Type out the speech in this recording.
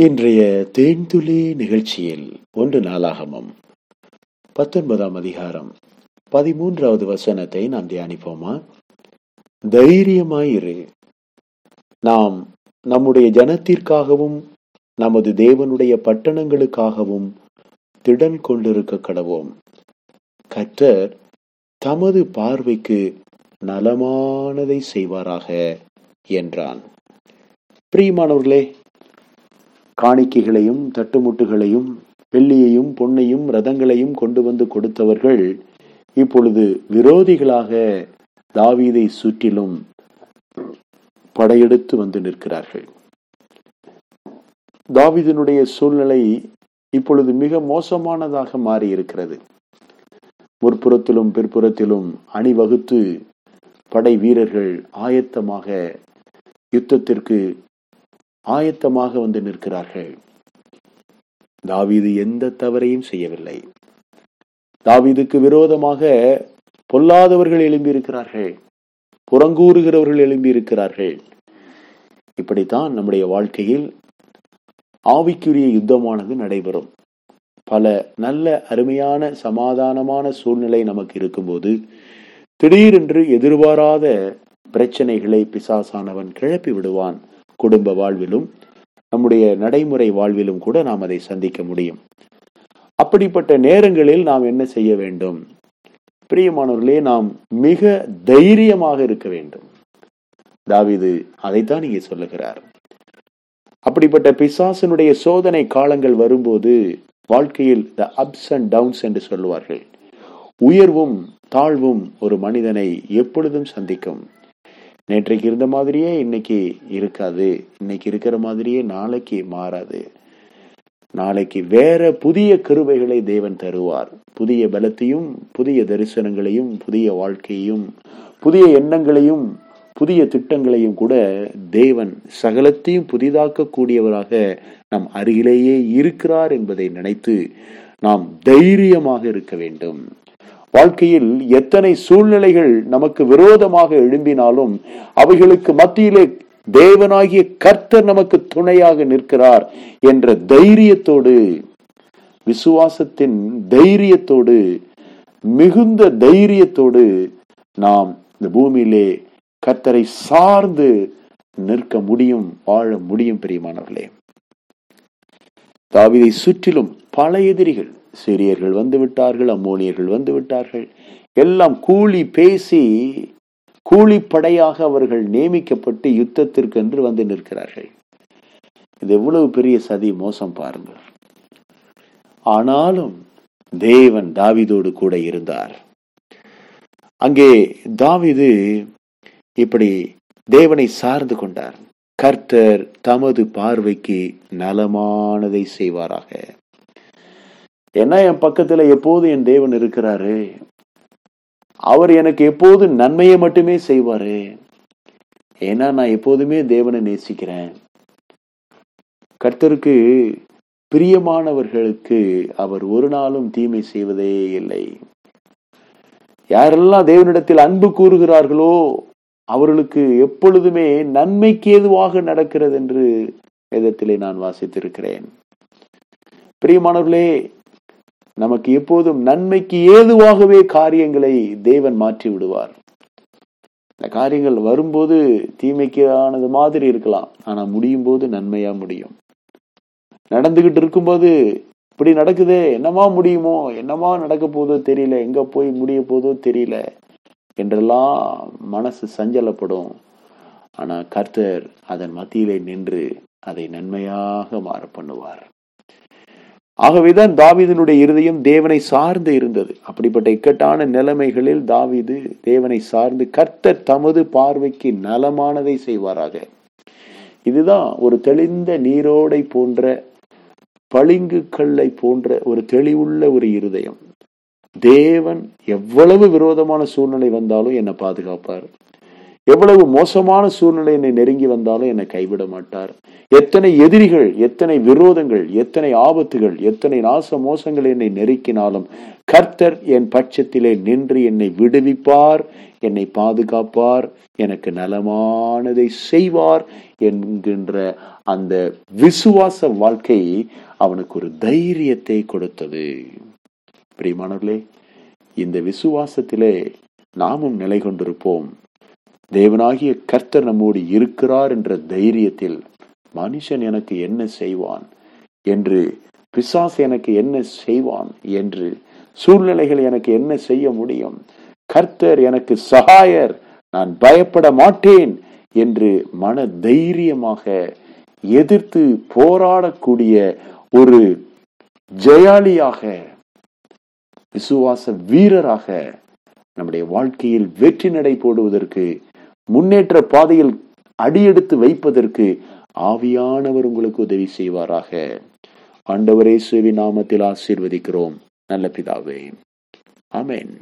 இன்றைய தேன்துளி நிகழ்ச்சியில் ஒன்று நாளாகமம். பத்தொன்பதாம் அதிகாரம். பதிமூன்றாவது வசனத்தை நாம் தியானிப்போமா? தைரியமாயிரு. நாம் நம்முடைய ஜனத்திற்காகவும் நமது தேவனுடைய பட்டணங்களுக்காகவும் திடன் கொண்டிருக்க கடவோம். கற்றர் தமது பார்வைக்கு நலமானதை செய்வாராக என்றான். பிரியமானவர்களே காணிக்கைகளையும் தட்டுமுட்டுகளையும் வெள்ளியையும் பொன்னையும் ரதங்களையும் கொண்டு வந்து கொடுத்தவர்கள் இப்பொழுது விரோதிகளாக தாவீதை சுற்றிலும் படையெடுத்து வந்து நிற்கிறார்கள். தாவிதனுடைய சூழ்நிலை இப்பொழுது மிக மோசமானதாக மாறியிருக்கிறது. முற்புறத்திலும் பிற்புறத்திலும் அணிவகுத்து படை வீரர்கள் ஆயத்தமாக யுத்தத்திற்கு ஆயத்தமாக வந்து நிற்கிறார்கள். தாவீது எந்த தவறையும் செய்யவில்லை. தாவீதுக்கு விரோதமாக பொல்லாதவர்கள் எழும்பியிருக்கிறார்கள். புறங்கூறுகிறவர்கள் எழும்பியிருக்கிறார்கள். இப்படித்தான் நம்முடைய வாழ்க்கையில் ஆவிக்குரிய யுத்தமானது நடைபெறும். பல நல்ல அருமையான சமாதானமான சூழ்நிலை நமக்கு இருக்கும்போது திடீரென்று எதிர்பாராத பிரச்சனைகளை பிசாசானவன் கிளப்பி விடுவான். குடும்ப வாழ்விலும் நம்முடைய நடைமுறை வாழ்விலும் கூட நாம் அதை சந்திக்க முடியும். அப்படிப்பட்ட நேரங்களில் நாம் என்ன செய்ய வேண்டும்? பிரியமானவர்களே நாம் மிக தைரியமாக இருக்க வேண்டும். தாவிது அதைத்தான் இங்கே சொல்லுகிறார். அப்படிப்பட்ட பிசாசனுடைய சோதனை காலங்கள் வரும்போது வாழ்க்கையில் த அப்ஸ் அண்ட் டவுன்ஸ் என்று சொல்லுவார்கள். உயர்வும் தாழ்வும் ஒரு மனிதனை எப்பொழுதும் சந்திக்கும். நேற்றைக்கு இருந்த மாதிரியே இன்னைக்கு இருக்காது. இன்னைக்கு இருக்கிற மாதிரியே நாளைக்கு மாறாது. நாளைக்கு வேற புதிய கருவைகளை தேவன் தருவார். புதிய பலத்தையும் புதிய தரிசனங்களையும் புதிய வாழ்க்கையும் புதிய எண்ணங்களையும் புதிய திட்டங்களையும் கூட தேவன் சகலத்தையும் புதிதாக்க கூடியவராக நம் அருகிலேயே இருக்கிறார் என்பதை நினைத்து நாம் தைரியமாக இருக்க வேண்டும். வாழ்க்கையில் எத்தனை சூழ்நிலைகள் நமக்கு விரோதமாக எழும்பினாலும் அவைகளுக்கு மத்தியிலே தேவனாகிய கர்த்தர் நமக்கு துணையாக நிற்கிறார் என்ற தைரியத்தோடு விசுவாசத்தின் தைரியத்தோடு மிகுந்த தைரியத்தோடு நாம் இந்த பூமியிலே கர்த்தரை சார்ந்து நிற்க முடியும் வாழ முடியும் பிரியமானவர்களே. தாவிதை சுற்றிலும் பல எதிரிகள் சிரியர்கள் வந்து விட்டார்கள் அம்மோனியர்கள் வந்து விட்டார்கள் எல்லாம் கூலி பேசி கூலிப்படையாக அவர்கள் நியமிக்கப்பட்டு யுத்தத்திற்கென்று வந்து நிற்கிறார்கள். இது எவ்வளவு பெரிய சதி மோசம் பாருங்கள். ஆனாலும் தேவன் தாவிதோடு கூட இருந்தார். அங்கே தாவிது இப்படி தேவனை சார்ந்து கொண்டார். கர்த்தர் தமது பார்வைக்கு நலமானதை செய்வாராக. ஏன்னா என் பக்கத்துல எப்போது என் தேவன் இருக்கிறாரு? அவர் எனக்கு எப்போது நன்மையை மட்டுமே செய்வாரு? ஏன்னா நான் எப்போதுமே தேவனை நேசிக்கிறேன். கர்த்தருக்கு பிரியமானவர்களுக்கு அவர் ஒரு நாளும் தீமை செய்வதே இல்லை. யாரெல்லாம் தேவனிடத்தில் அன்பு கூறுகிறார்களோ அவர்களுக்கு எப்பொழுதுமே நன்மைக்கு ஏதுவாக நடக்கிறது என்று வேதத்திலே நான் வாசித்திருக்கிறேன். பிரியமானவர்களே நமக்கு எப்போதும் நன்மைக்கு ஏதுவாகவே காரியங்களை தேவன் மாற்றி விடுவார். இந்த காரியங்கள் வரும்போது தீமைக்கானது மாதிரி இருக்கலாம். ஆனா முடியும் போது நன்மையா முடியும். நடந்துகிட்டு இருக்கும்போது இப்படி நடக்குதே என்னமா முடியுமோ என்னமா நடக்க போதோ தெரியல எங்க போய் முடிய போதோ தெரியல என்றெல்லாம் மனசு சஞ்சலப்படும். ஆனா கர்த்தர் அதன் மத்தியிலே நின்று அதை நன்மையாக மாற பண்ணுவார். ஆகவேதான் தாவிதனுடைய இருதயம் தேவனை சார்ந்து இருந்தது. அப்படிப்பட்ட இக்கட்டான நிலைமைகளில் தாவீது தேவனை சார்ந்து கர்த்தர் தமது பார்வைக்கு நலமானதை செய்வாராக. இதுதான் ஒரு தெளிந்த நீரோடை போன்ற பளிங்கு கல்லை போன்ற ஒரு தெளிவுள்ள ஒரு இருதயம். தேவன் எவ்வளவு விரோதமான சூழ்நிலை வந்தாலும் என்னை பாதுகாப்பார். எவ்வளவு மோசமான சூழ்நிலை என்னை நெருங்கி வந்தாலும் என்னை கைவிட மாட்டார். எத்தனை எதிரிகள் எத்தனை விரோதங்கள் எத்தனை ஆபத்துகள் எத்தனை நாச மோசங்கள் என்னை நெருக்கினாலும் கர்த்தர் என் பட்சத்திலே நின்று என்னை விடுவிப்பார் என்னை பாதுகாப்பார் எனக்கு நலமானதை செய்வார் என்கின்ற அந்த விசுவாச வாழ்க்கை அவனுக்கு ஒரு தைரியத்தை கொடுத்தது. பிரியமானவர்களே இந்த விசுவாசத்திலே நாமும் நிலை கொண்டிருப்போம் தேவனாகிய கர்த்தர் நம்மோடு இருக்கிறார் என்ற தைரியத்தில் மனுஷன் எனக்கு என்ன செய்வான் என்று பிசாசு எனக்கு என்ன செய்வான் என்று சூழ்நிலைகள் எனக்கு என்ன செய்ய முடியும்? கர்த்தர் எனக்கு சகாயர் நான் பயப்பட மாட்டேன் என்று மன தைரியமாக எதிர்த்து போராடக்கூடிய ஒரு ஜெயாலியாக விசுவாச வீரராக நம்முடைய வாழ்க்கையில் வெற்றி நடை போடுவதற்கு முன்னேற்ற பாதையில் அடியெடுத்து வைப்பதற்கு ஆவியானவர் உங்களுக்கு உதவி செய்வாராக. ஆண்டவரே சுவி நாமத்தில் ஆசீர்வதிக்கிறோம். நல்ல பிதாவே. அமேன்